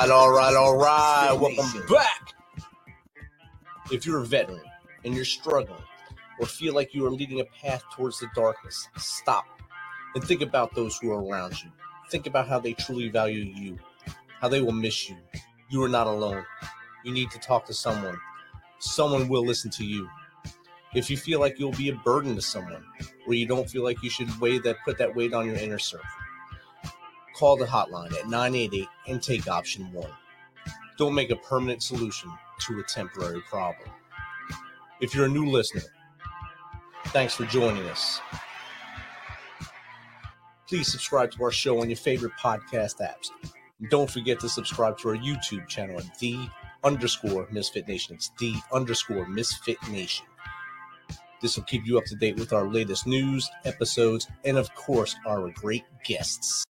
right, all right, all right. Welcome back. If you're a veteran and you're struggling or feel like you are leading a path towards the darkness, stop and think about those who are around you. Think about how they truly value you, how they will miss you. You are not alone. You need to talk to someone. Someone will listen to you. If you feel like you'll be a burden to someone, or you don't feel like you should weigh that put that weight on your inner circle, call the hotline at 988 and take option one. Don't make a permanent solution to a temporary problem. If you're a new listener, thanks for joining us. Please subscribe to our show on your favorite podcast apps. And don't forget to subscribe to our YouTube channel at the underscore Misfit Nation. It's the underscore Misfit Nation. This will keep you up to date with our latest news, episodes, and of course, our great guests.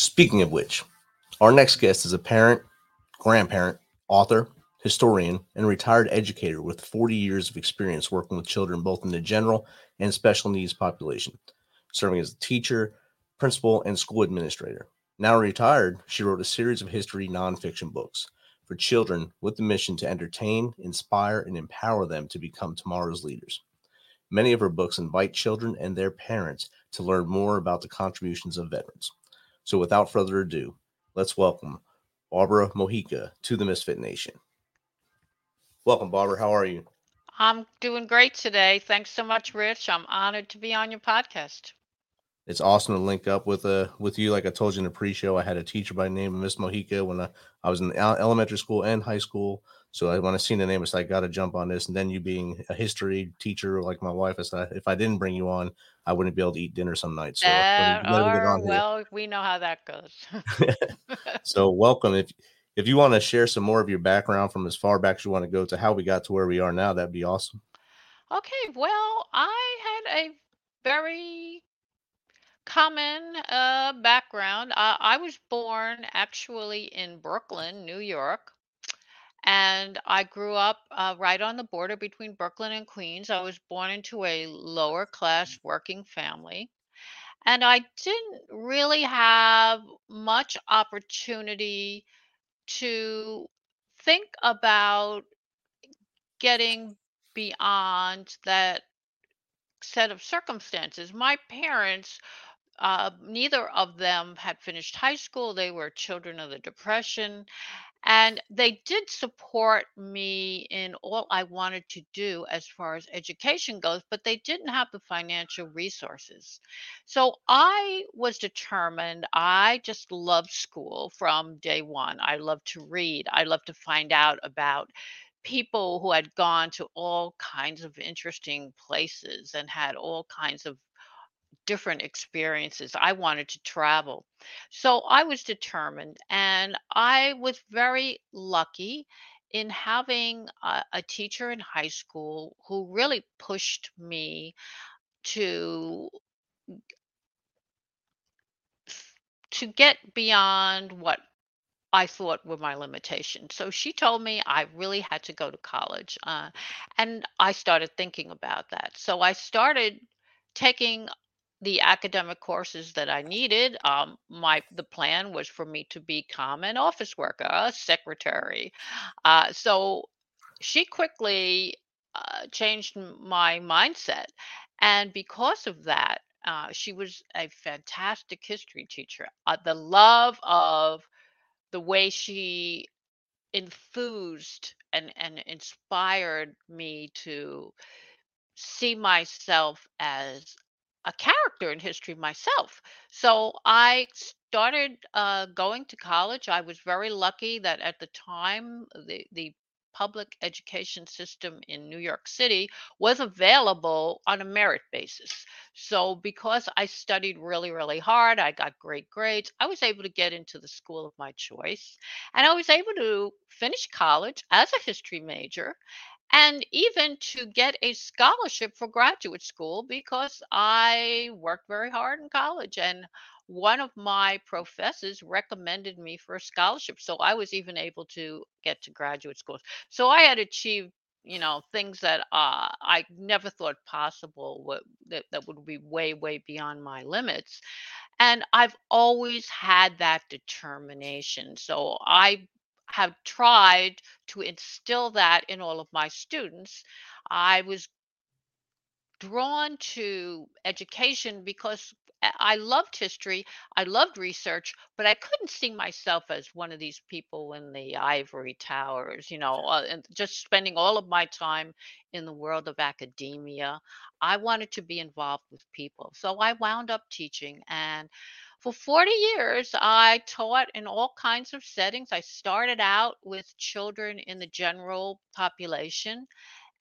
Speaking of which, our next guest is a parent, grandparent, author, historian, and retired educator with 40 years of experience working with children both in the general and special needs population, serving as a teacher, principal, and school administrator. Now retired, she wrote a series of history nonfiction books for children with the mission to entertain, inspire, and empower them to become tomorrow's leaders. Many of her books invite children and their parents to learn more about the contributions of veterans. So without further ado, let's welcome Barbara Mojica to the Misfit Nation. Welcome, Barbara. How are you? I'm doing great today. Thanks so much, Rich. I'm honored to be on your podcast. It's awesome to link up with uh with you. Like I told you in the pre-show, I had a teacher by the name of Miss Mojica when I, I was in elementary school and high school. So I, when I seen the name, I said I got to jump on this. And then you being a history teacher like my wife, I said if I didn't bring you on, I wouldn't be able to eat dinner some nights. So uh, or, well, we know how that goes. so welcome. If if you want to share some more of your background from as far back as you want to go to how we got to where we are now, that'd be awesome. Okay. Well, I had a very common uh, background. I, I was born actually in Brooklyn, New York. And I grew up uh, right on the border between Brooklyn and Queens. I was born into a lower class working family. And I didn't really have much opportunity to think about getting beyond that set of circumstances. My parents uh, neither of them had finished high school. They were children of the Depression. And they did support me in all I wanted to do as far as education goes, but they didn't have the financial resources. So I was determined. I just loved school from day one. I loved to read, I loved to find out about people who had gone to all kinds of interesting places and had all kinds of different experiences. I wanted to travel. So I was determined, and I was very lucky in having a, a teacher in high school who really pushed me to to get beyond what I thought were my limitations. So she told me I really had to go to college. Uh, and I started thinking about that. So I started taking the academic courses that I needed. Um, my the plan was for me to become an office worker, a secretary. Uh, so she quickly uh, changed my mindset, and because of that, uh, she was a fantastic history teacher. Uh, the love of the way she enthused and and inspired me to see myself as a character in history myself. So I started uh, going to college. I was very lucky that at the time the the public education system in New York City was available on a merit basis. So because I studied really really hard, I got great grades. I was able to get into the school of my choice and I was able to finish college as a history major and even to get a scholarship for graduate school because I worked very hard in college and one of my professors recommended me for a scholarship so I was even able to get to graduate school. So I had achieved you know, things that uh, I never thought possible would, that, that would be way, way beyond my limits. And I've always had that determination. So I have tried to instill that in all of my students. I was drawn to education because I loved history, I loved research, but I couldn't see myself as one of these people in the ivory towers, you know, uh, and just spending all of my time in the world of academia. I wanted to be involved with people. So I wound up teaching and for 40 years, I taught in all kinds of settings. I started out with children in the general population.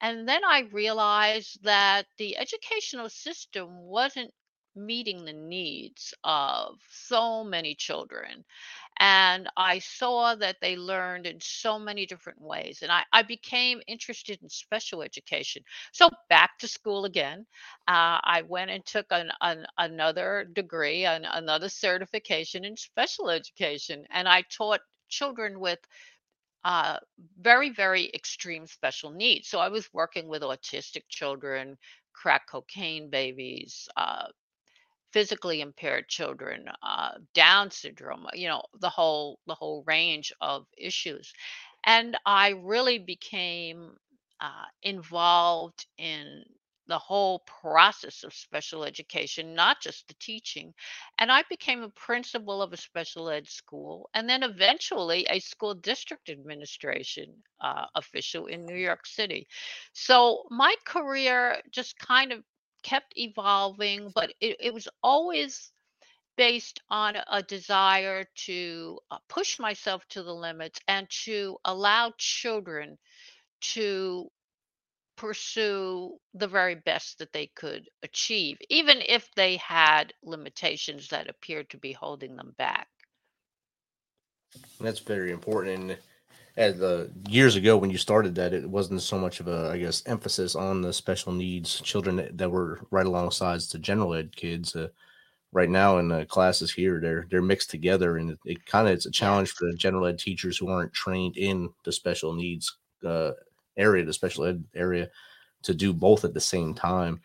And then I realized that the educational system wasn't meeting the needs of so many children. And I saw that they learned in so many different ways. And I, I became interested in special education. So back to school again. Uh, I went and took an, an, another degree, an, another certification in special education. And I taught children with uh, very, very extreme special needs. So I was working with autistic children, crack cocaine babies, uh, physically impaired children, uh, Down syndrome, you know, the whole the whole range of issues, and I really became uh, involved in the whole process of special education, not just the teaching. And I became a principal of a special ed school and then eventually a school district administration uh, official in New York City. So my career just kind of kept evolving, but it, it was always based on a desire to uh, push myself to the limits and to allow children to pursue the very best that they could achieve, even if they had limitations that appeared to be holding them back. That's very important. And as the years ago when you started that, it wasn't so much of a, I guess, emphasis on the special needs children that, that were right alongside the general ed kids. Uh, right now in the classes here, they're they're mixed together, and it, it kind of it's a challenge for the general ed teachers who aren't trained in the special needs uh, area, the special ed area, to do both at the same time.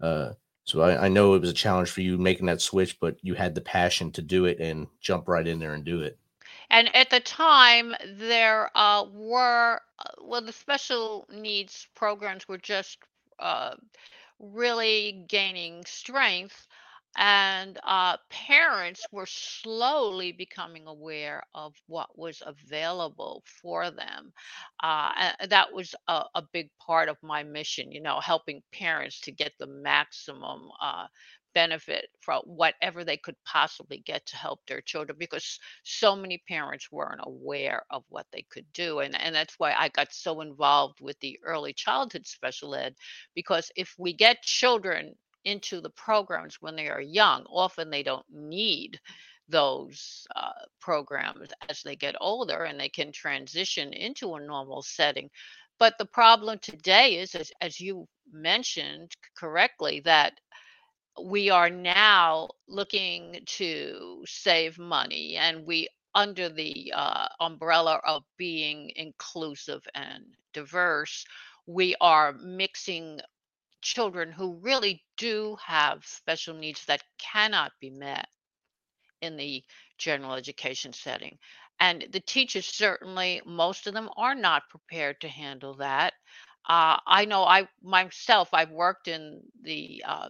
Uh, so I, I know it was a challenge for you making that switch, but you had the passion to do it and jump right in there and do it. And at the time, there uh, were, uh, well, the special needs programs were just uh, really gaining strength. And uh, parents were slowly becoming aware of what was available for them. Uh, that was a, a, big part of my mission, you know, helping parents to get the maximum uh, benefit from whatever they could possibly get to help their children because so many parents weren't aware of what they could do and and that's why I got so involved with the early childhood special ed because if we get children into the programs when they are young often they don't need those uh, programs as they get older and they can transition into a normal setting. But the problem today is as, as you mentioned correctly that we are now looking to save money and we under the uh, umbrella of being inclusive and diverse we are mixing children who really do have special needs that cannot be met in the general education setting. And the teachers certainly most of them are not prepared to handle that. Uh, i know i myself i've worked in the uh,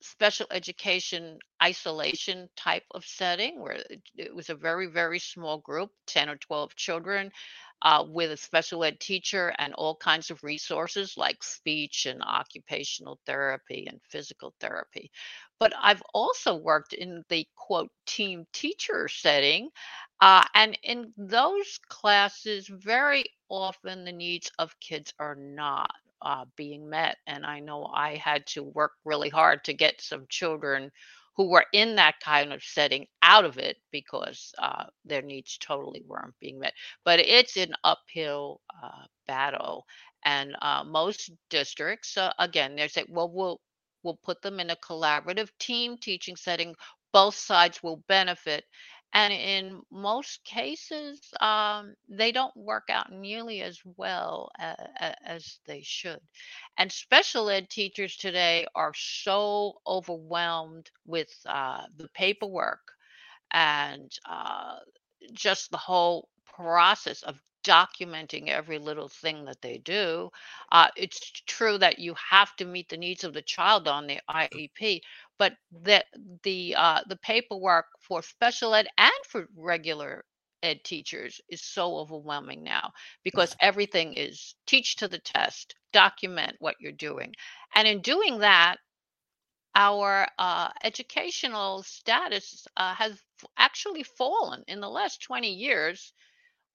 special education isolation type of setting where it, was a very very small group 10 or 12 children uh, with a special ed teacher and all kinds of resources like speech and occupational therapy and physical therapy. But i've also worked in the quote team teacher setting uh, and in those classes very often the needs of kids are not uh, being met. And I know I had to work really hard to get some children who were in that kind of setting out of it because uh, their needs totally weren't being met. But it's an uphill uh, battle, and uh, most districts, uh, again, they're saying, "Well, we'll we'll put them in a collaborative team teaching setting. Both sides will benefit." And in most cases, um, they don't work out nearly as well a- as they should. And special ed teachers today are so overwhelmed with uh, the paperwork and uh, just the whole process of documenting every little thing that they do. Uh, it's true that you have to meet the needs of the child on the IEP, but the the uh, the paperwork for special ed and for regular ed teachers is so overwhelming now because everything is teach to the test, document what you're doing, and in doing that, our uh, educational status uh, has actually fallen in the last 20 years.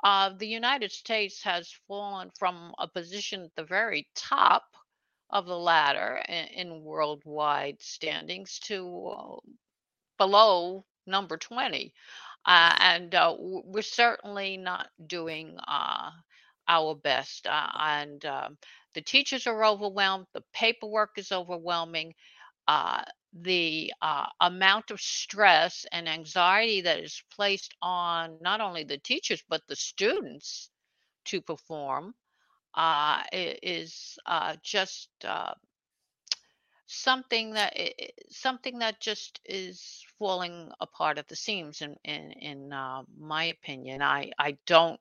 Uh, the United States has fallen from a position at the very top of the ladder in, in worldwide standings to uh, below number 20. Uh, and uh, we're certainly not doing uh, our best. Uh, and um, the teachers are overwhelmed, the paperwork is overwhelming. The amount of stress and anxiety that is placed on not only the teachers but the students to perform uh, is uh, just uh, something that something that just is falling apart at the seams in in, in uh, my opinion. I i don't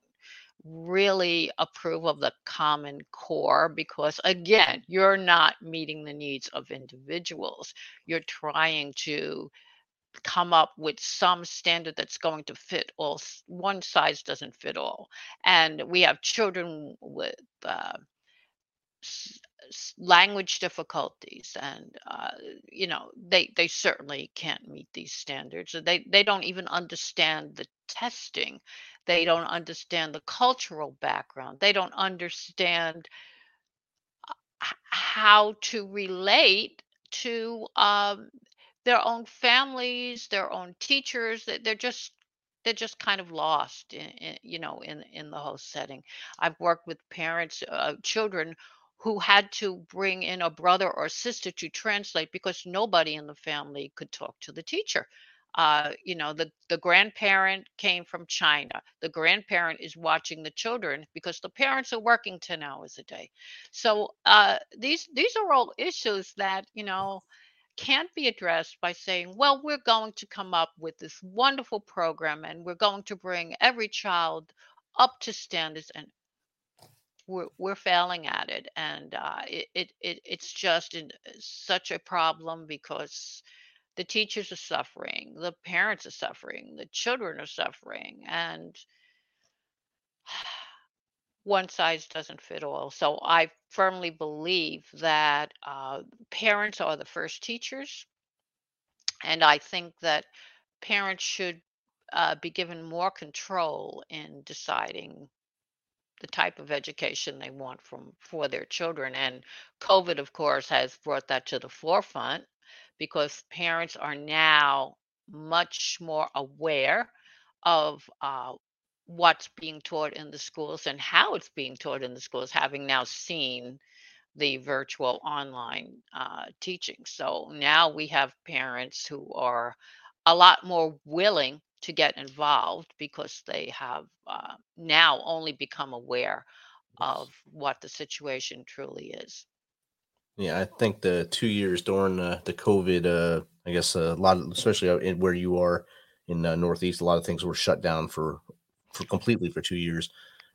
really approve of the common core because again you're not meeting the needs of individuals. You're trying to come up with some standard that's going to fit all one size doesn't fit all. And we have children with uh, language difficulties and uh, you know they they certainly can't meet these standards. They they don't even understand the testing. They don't understand the cultural background. They don't understand how to relate to um, their own families, their own teachers. They're just they're just kind of lost in, in you know in in the whole setting. I've worked with parents, uh, children who had to bring in a brother or sister to translate because nobody in the family could talk to the teacher. Uh, you know, the the grandparent came from China. The grandparent is watching the children because the parents are working 10 hours a day. So uh, these these are all issues that you know can't be addressed by saying, well, we're going to come up with this wonderful program and we're going to bring every child up to standards and we're, we're failing at it. And uh, it, it, it, it's just in, such a problem because the teachers are suffering, the parents are suffering, the children are suffering, and one size doesn't fit all. So I firmly believe that uh, parents are the first teachers And I think that parents should uh, be given more control in deciding the type of education they want from for their children. And COVID, of course, has brought that to the forefront because parents are now much more aware of uh, what's being taught in the schools and how it's being taught in the schools, having now seen the virtual online uh, teaching. So now we have parents who are a lot more willing to get involved because they have uh, now only become aware of what the situation truly is. Yeah, I think the two years during uh, the COVID, uh, I guess a lot, of, especially in where you are in uh, Northeast, a lot of things were shut down for for completely for two years.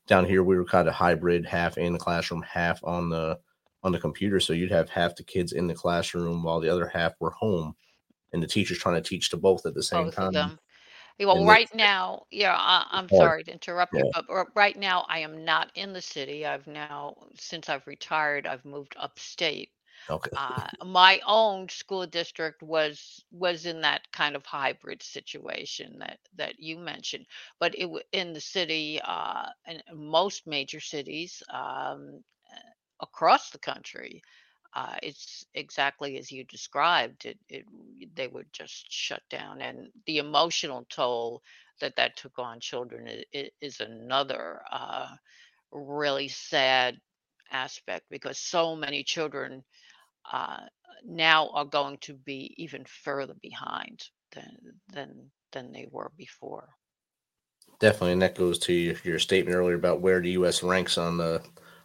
Down here, we were kind of hybrid, half in the classroom, half on the on the computer. So you'd have half the kids in the classroom while the other half were home, and the teachers trying to teach to both at the same Both time. Well, And right now, yeah, I, I'm hard. sorry to interrupt you, but right now I am not in the city. I've now, since I've retired, I've moved upstate. Okay. uh, my own school district was was in that kind of hybrid situation that that you mentioned but it in the city uh in most major cities um uh, across the country uh it's exactly as you described it it they would just shut down and the emotional toll that that took on children is, is another uh really sad aspect because so many children uh, now are going to be even further behind than than than they were before. Definitely, and that goes to your, statement earlier about where the U.S. ranks on the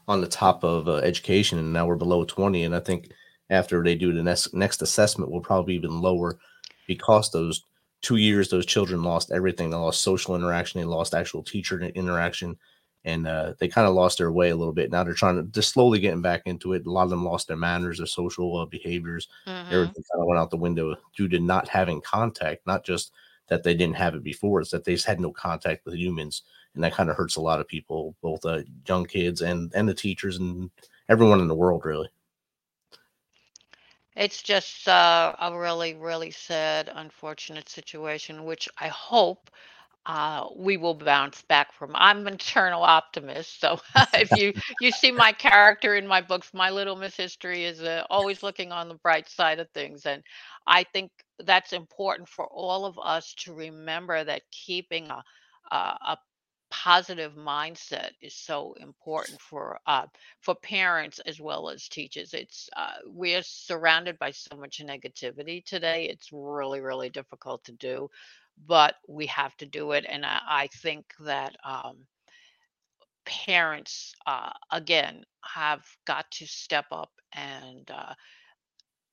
on the top of uh, education, and now we're below twenty. And I think after they do the next next assessment, we'll probably even lower because those two years those children lost everything. They lost social interaction, they lost actual teacher interaction, and uh, they kind of lost their way a little bit. Now they're trying to just slowly getting back into it. A lot of them lost their manners, their social uh, behaviors. Mm-hmm. Everything kind of went out the window due to not having contact, not just that they didn't have it before. It's that they just had no contact with humans, and that kind of hurts a lot of people, both uh, young kids and and the teachers and everyone in the world, really. It's just uh, a really, really sad, unfortunate situation, which I hope uh, we will bounce back from. I'm an eternal optimist, so if you you see my character in my books, my little Miss History is uh, always looking on the bright side of things, and I think that's important for all of us to remember that keeping a, a, a positive mindset is so important for uh, for parents as well as teachers. It's uh, we are surrounded by so much negativity today. It's really really difficult to do, but we have to do it. And I, I think that um, parents uh, again have got to step up and uh,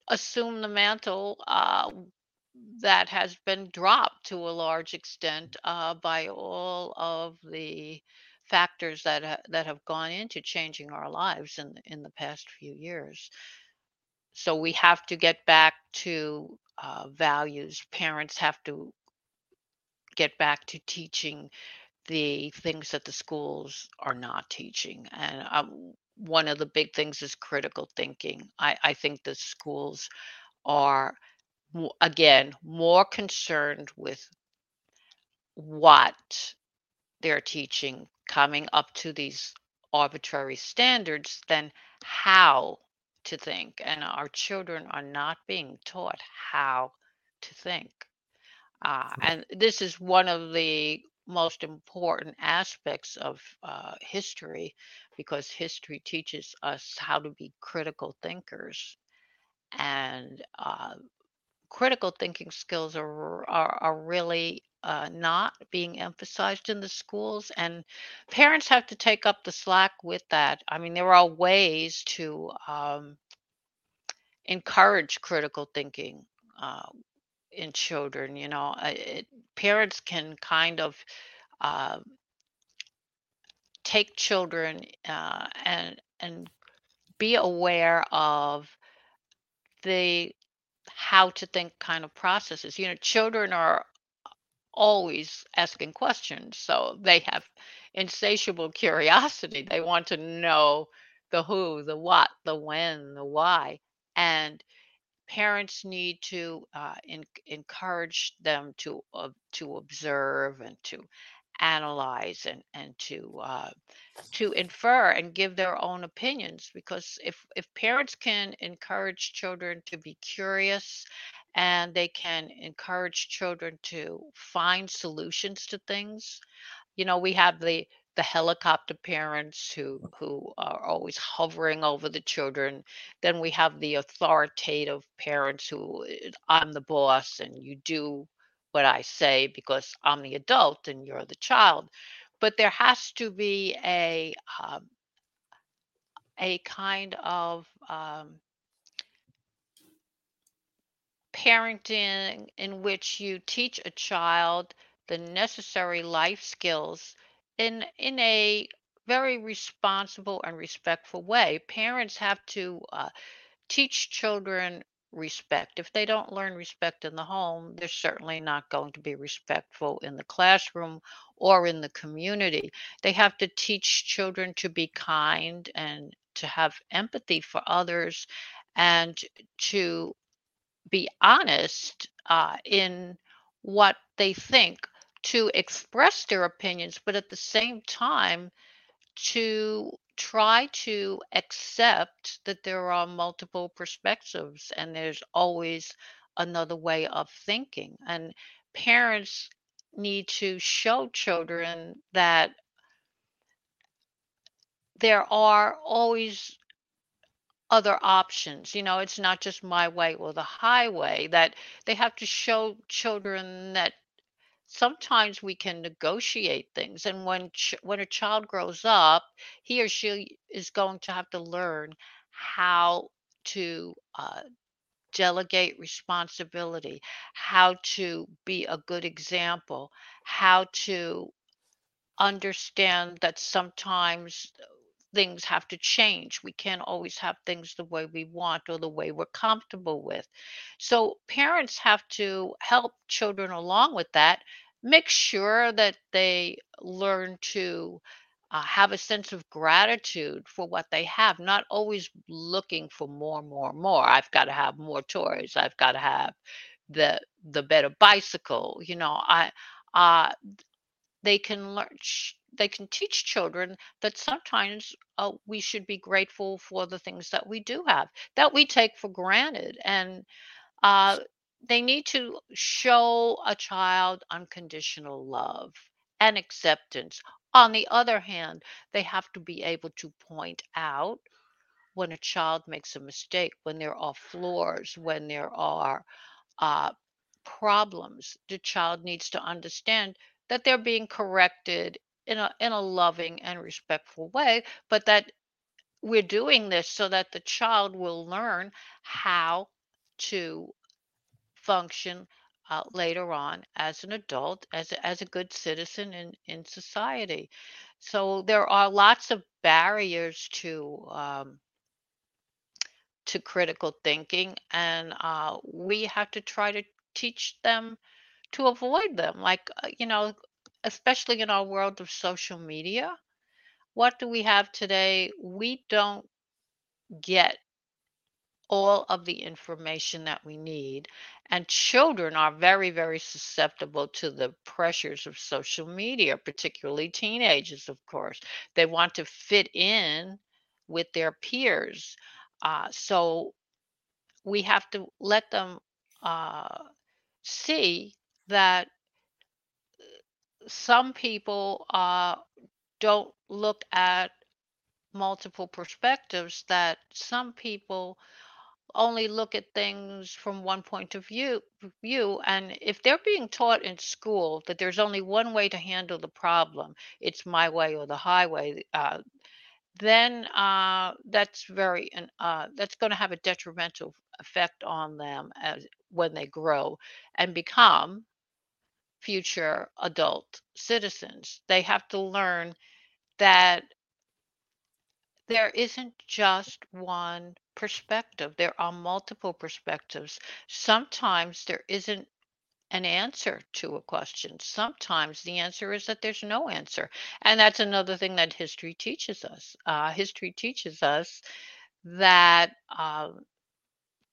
assume the mantle uh, that has been dropped to a large extent uh, by all of the factors that ha- that have gone into changing our lives in in the past few years. So we have to get back to uh, values. Parents have to get back to teaching the things that the schools are not teaching, and um, one of the big things is critical thinking. I, I think the schools are again more concerned with what they're teaching coming up to these arbitrary standards than how to think and our children are not being taught how to think uh, and this is one of the most important aspects of uh, history because history teaches us how to be critical thinkers and uh, critical thinking skills are are, are really uh, not being emphasized in the schools, and parents have to take up the slack with that. I mean, there are ways to um, encourage critical thinking uh, in children. You know, it, parents can kind of uh, take children uh, and and be aware of the how to think kind of processes. You know, children are always asking questions, so they have insatiable curiosity. They want to know the who, the what, the when, the why. And parents need to uh, in, encourage them to uh, to observe and to analyze and and to uh, to infer and give their own opinions because if if parents can encourage children to be curious and they can encourage children to find solutions to things you know we have the the helicopter parents who who are always hovering over the children then we have the authoritative parents who eh, i'm the boss and you do what I say because I'm the adult and you're the child. But there has to be a um, a kind of um, parenting in which you teach a child the necessary life skills in in a very responsible and respectful way. Parents have to uh, teach children respect. If they don't learn respect in the home, they're certainly not going to be respectful in the classroom or in the community. They have to teach children to be kind and to have empathy for others and to be honest uh, in what they think, to express their opinions, but at the same time, to try to accept that there are multiple perspectives and there's always another way of thinking. And parents need to show children that there are always other options. You know, it's not just my way or the highway, that they have to show children that sometimes we can negotiate things and when ch- when a child grows up he or she is going to have to learn how to uh, delegate responsibility how to be a good example how to understand that sometimes things have to change. We can't always have things the way we want or the way we're comfortable with. So parents have to help children along with that. Make sure that they learn to uh, have a sense of gratitude for what they have, not always looking for more, more, more. I've got to have more toys. I've got to have the the better bicycle. You know, I uh, they can learn they can teach children that sometimes uh, we should be grateful for the things that we do have that we take for granted and uh, they need to show a child unconditional love and acceptance. On the other hand they have to be able to point out when a child makes a mistake when there are flaws when there are uh, problems. The child needs to understand that they're being corrected in a in a loving and respectful way, but that we're doing this so that the child will learn how to function uh, later on as an adult, as a, as a good citizen in in society. So there are lots of barriers to um, to critical thinking, and uh, we have to try to teach them to avoid them. Like, uh, you know, especially in our world of social media, what do we have today? We don't get all of the information that we need. And children are very, very susceptible to the pressures of social media, particularly teenagers, of course. They want to fit in with their peers. Uh, so we have to let them uh, see that some people uh, don't look at multiple perspectives that some people only look at things from one point of view view and if they're being taught in school that there's only one way to handle the problem it's my way or the highway uh, then uh, that's very uh, that's going to have a detrimental effect on them as when they grow and become future adult citizens. They have to learn that there isn't just one perspective, there are multiple perspectives. Sometimes there isn't an answer to a question. Sometimes the answer is that there's no answer. And that's another thing that history teaches us. Uh, history teaches us that uh,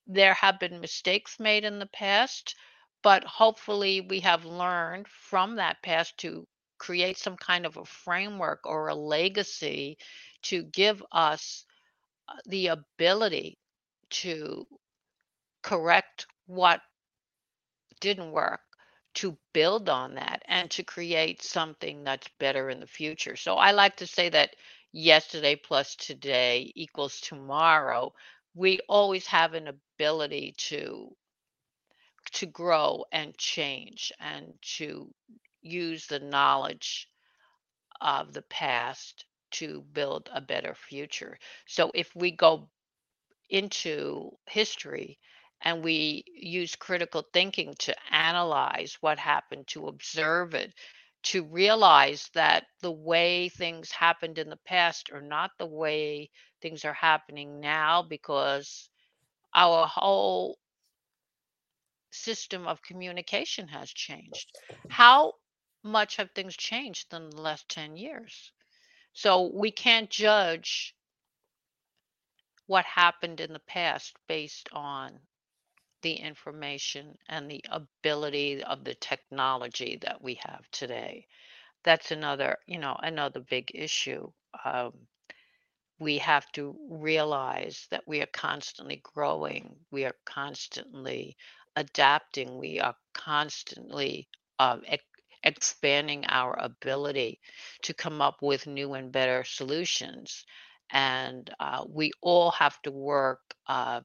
there have been mistakes made in the past but hopefully we have learned from that past to create some kind of a framework or a legacy to give us uh, the ability to correct what didn't work to build on that and to create something that's better in the future. So I like to say that yesterday plus today equals tomorrow. We always have an ability to to grow and change and to use the knowledge of the past to build a better future. So if we go into history and we use critical thinking to analyze what happened, to observe it, to realize that the way things happened in the past are not the way things are happening now because our whole system of communication has changed. How much have things changed in the last 10 years? So we can't judge what happened in the past based on the information and the ability of the technology that we have today. That's another, you know, another big issue. Um, we have to realize that we are constantly growing. We are constantly adapting. We are constantly um, ex- expanding our ability to come up with new and better solutions. And uh, we all have to work uh,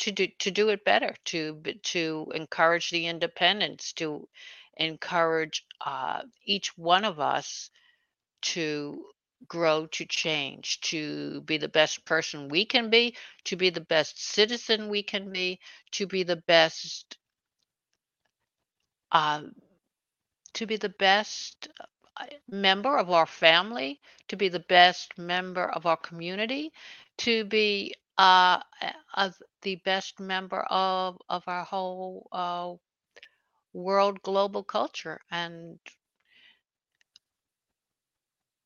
to do to do it better, to to encourage the independence, to encourage uh, each one of us to grow to change, to be the best person we can be, to be the best citizen we can be, to be the best, uh, to be the best uh, member of our family, to be the best member of our community, to be uh, uh, the best member of of our whole uh, world global culture and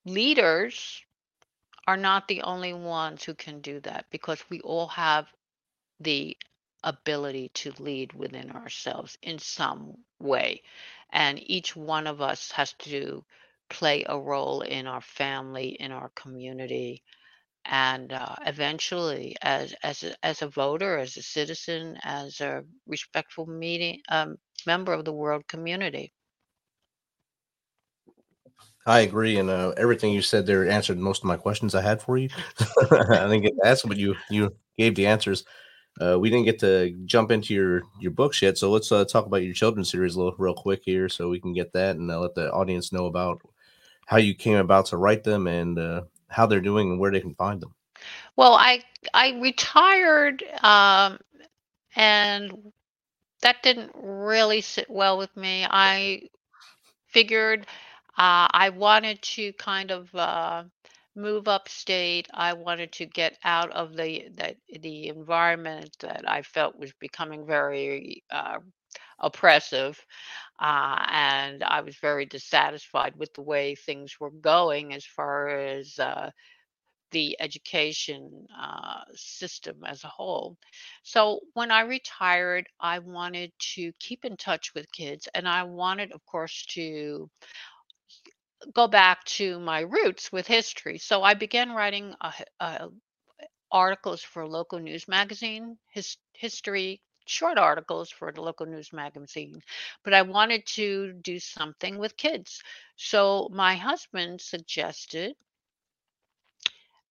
leaders are not the only ones who can do that because we all have the ability to lead within ourselves in some way. And each one of us has to play a role in our family, in our community, and uh, eventually, as as a, as a voter, as a citizen, as a respectful meeting um, member of the world community. I agree, and uh, everything you said there answered most of my questions I had for you. I didn't get to ask, but you you gave the answers. Uh, we didn't get to jump into your your books yet, so let's uh, talk about your children's series a little real quick here, so we can get that and uh, let the audience know about how you came about to write them and uh, how they're doing and where they can find them. Well, I I retired, um, and that didn't really sit well with me. I figured uh, I wanted to kind of uh, move upstate. I wanted to get out of the the, the environment that I felt was becoming very uh, oppressive, uh, and I was very dissatisfied with the way things were going as far as uh, the education uh, system as a whole. So when I retired, I wanted to keep in touch with kids, and I wanted, of course, to go back to my roots with history. So I began writing uh, uh, articles for a local news magazine, his, history, short articles for the local news magazine. But I wanted to do something with kids. So my husband suggested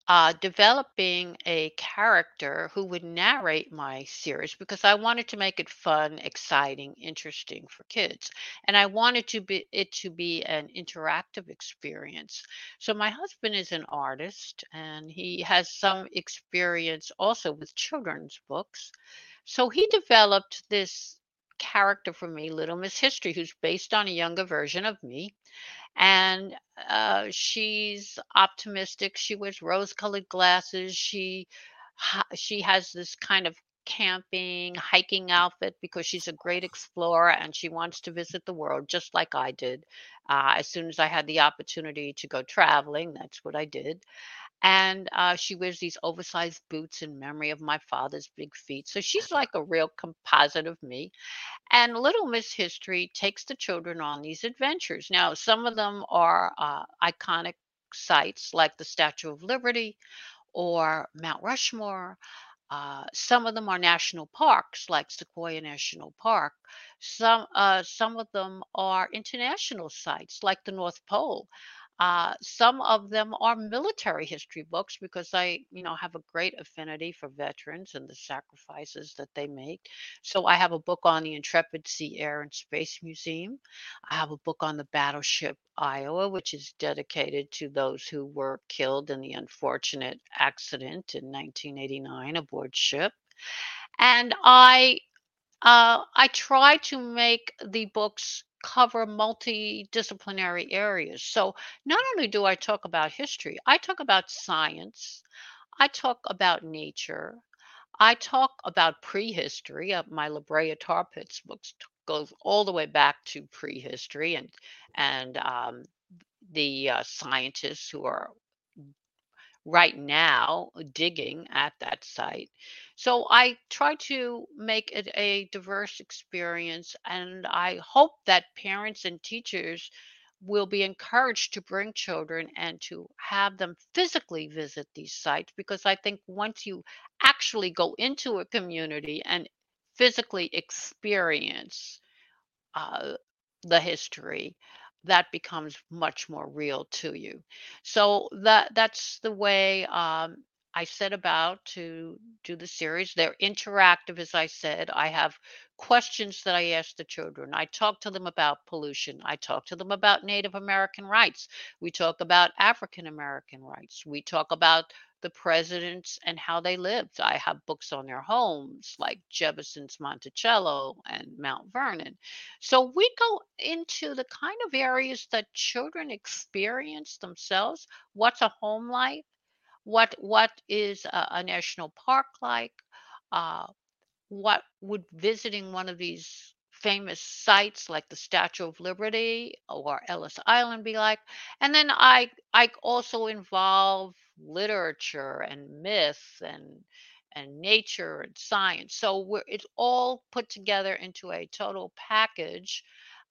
uh, developing a character who would narrate my series because I wanted to make it fun, exciting, interesting for kids, and I wanted to be it to be an interactive experience. So my husband is an artist, and he has some experience also with children's books. So he developed this character for me, Little Miss History, who's based on a younger version of me and uh, she's optimistic. She wears rose-colored glasses. She she has this kind of camping, hiking outfit because she's a great explorer and she wants to visit the world just like I did. Uh, as soon as I had the opportunity to go traveling, that's what I did. And uh, she wears these oversized boots in memory of my father's big feet. So she's like a real composite of me. And Little Miss History takes the children on these adventures. Now, some of them are uh, iconic sites like the Statue of Liberty or Mount Rushmore. Uh, some of them are national parks, like Sequoia National Park. Some uh, some of them are international sites, like the North Pole. Uh, some of them are military history books because I, you know, have a great affinity for veterans and the sacrifices that they make. So I have a book on the Intrepid Sea, Air, and Space Museum. I have a book on the battleship Iowa, which is dedicated to those who were killed in the unfortunate accident in 1989 aboard ship. And I uh, I try to make the books cover multidisciplinary areas. So not only do I talk about history, I talk about science, I talk about nature, I talk about prehistory. Uh, my La Brea Tar Pits books goes all the way back to prehistory and and um, the uh, scientists who are right now digging at that site. So I try to make it a diverse experience, and I hope that parents and teachers will be encouraged to bring children and to have them physically visit these sites because I think once you actually go into a community and physically experience uh, the history, that becomes much more real to you. So that that's the way um, I set about to do the series. They're interactive, as I said. I have questions that I ask the children. I talk to them about pollution. I talk to them about Native American rights. We talk about African American rights. We talk about the presidents and how they lived. I have books on their homes, like Jefferson's Monticello and Mount Vernon. So we go into the kind of areas that children experience themselves. What's a home like? What what is a, a national park like? Uh, what would visiting one of these famous sites like the Statue of Liberty or Ellis Island be like? And then I I also involve literature and myth and and nature and science. So it's all put together into a total package.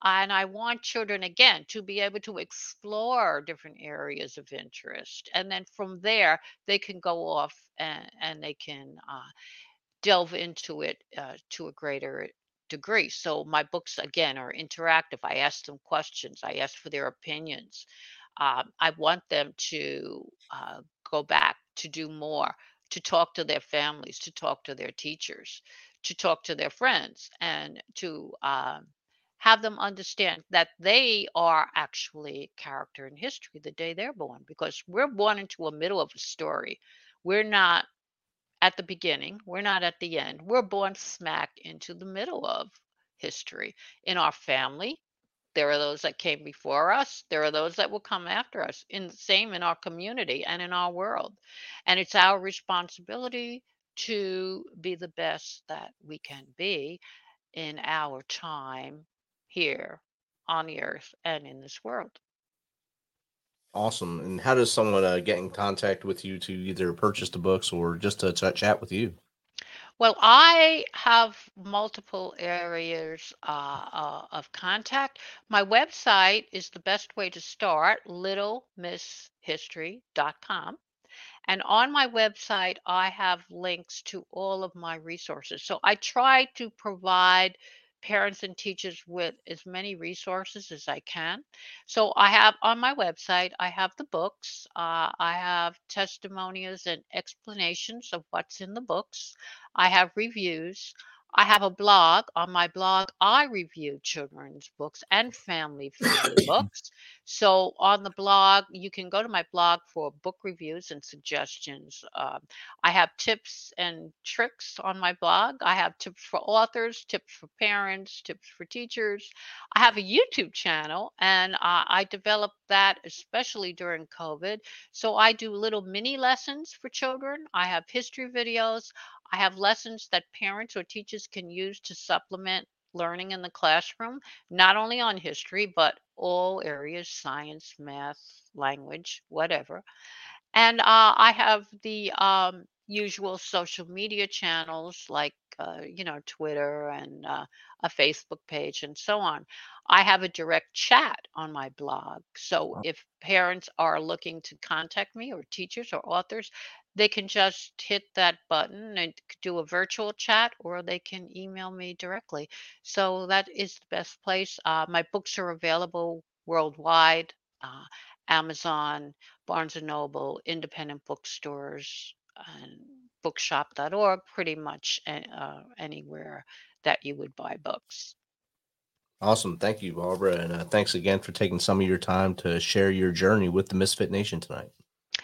And I want children again to be able to explore different areas of interest. And then from there, they can go off and, and they can uh, delve into it uh, to a greater degree. So my books again are interactive. I ask them questions. I ask for their opinions. Um, I want them to uh, go back to do more, to talk to their families, to talk to their teachers, to talk to their friends, and to um, have them understand that they are actually character in history the day they're born, because we're born into a middle of a story. We're not at the beginning. We're not at the end. We're born smack into the middle of history in our family. There are those that came before us. There are those that will come after us. In the same in our community and in our world. And it's our responsibility to be the best that we can be in our time here on the earth and in this world. Awesome. And how does someone uh, get in contact with you to either purchase the books or just to ch- chat with you? Well, I have multiple areas uh, uh, of contact. My website is the best way to start, littlemisshistory.com. And on my website, I have links to all of my resources. So I try to provide parents and teachers with as many resources as I can. So I have on my website, I have the books, uh, I have testimonials and explanations of what's in the books, I have reviews. I have a blog. On my blog, I review children's books and family friendly books. So on the blog, you can go to my blog for book reviews and suggestions. Um, I have tips and tricks on my blog. I have tips for authors, tips for parents, tips for teachers. I have a YouTube channel, and uh, I developed that especially during COVID. So I do little mini lessons for children. I have history videos. I have lessons that parents or teachers can use to supplement learning in the classroom, not only on history, but all areas science, math, language, whatever. And uh, I have the um, usual social media channels like, uh, you know, Twitter and uh, a Facebook page and so on. I have a direct chat on my blog. So if parents are looking to contact me or teachers or authors, they can just hit that button and do a virtual chat or they can email me directly. So that is the best place. Uh, my books are available worldwide. Uh, Amazon, Barnes and Noble, independent bookstores, and bookshop.org, pretty much uh, anywhere that you would buy books. Awesome. Thank you, Barbara. And uh, thanks again for taking some of your time to share your journey with the Misfit Nation tonight.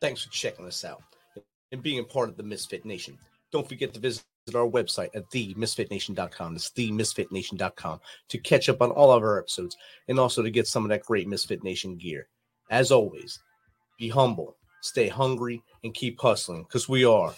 Thanks for checking us out and being a part of the Misfit Nation. Don't forget to visit our website at themisfitnation.com. That's themisfitnation.com to catch up on all of our episodes and also to get some of that great Misfit Nation gear. As always, be humble, stay hungry, and keep hustling because we are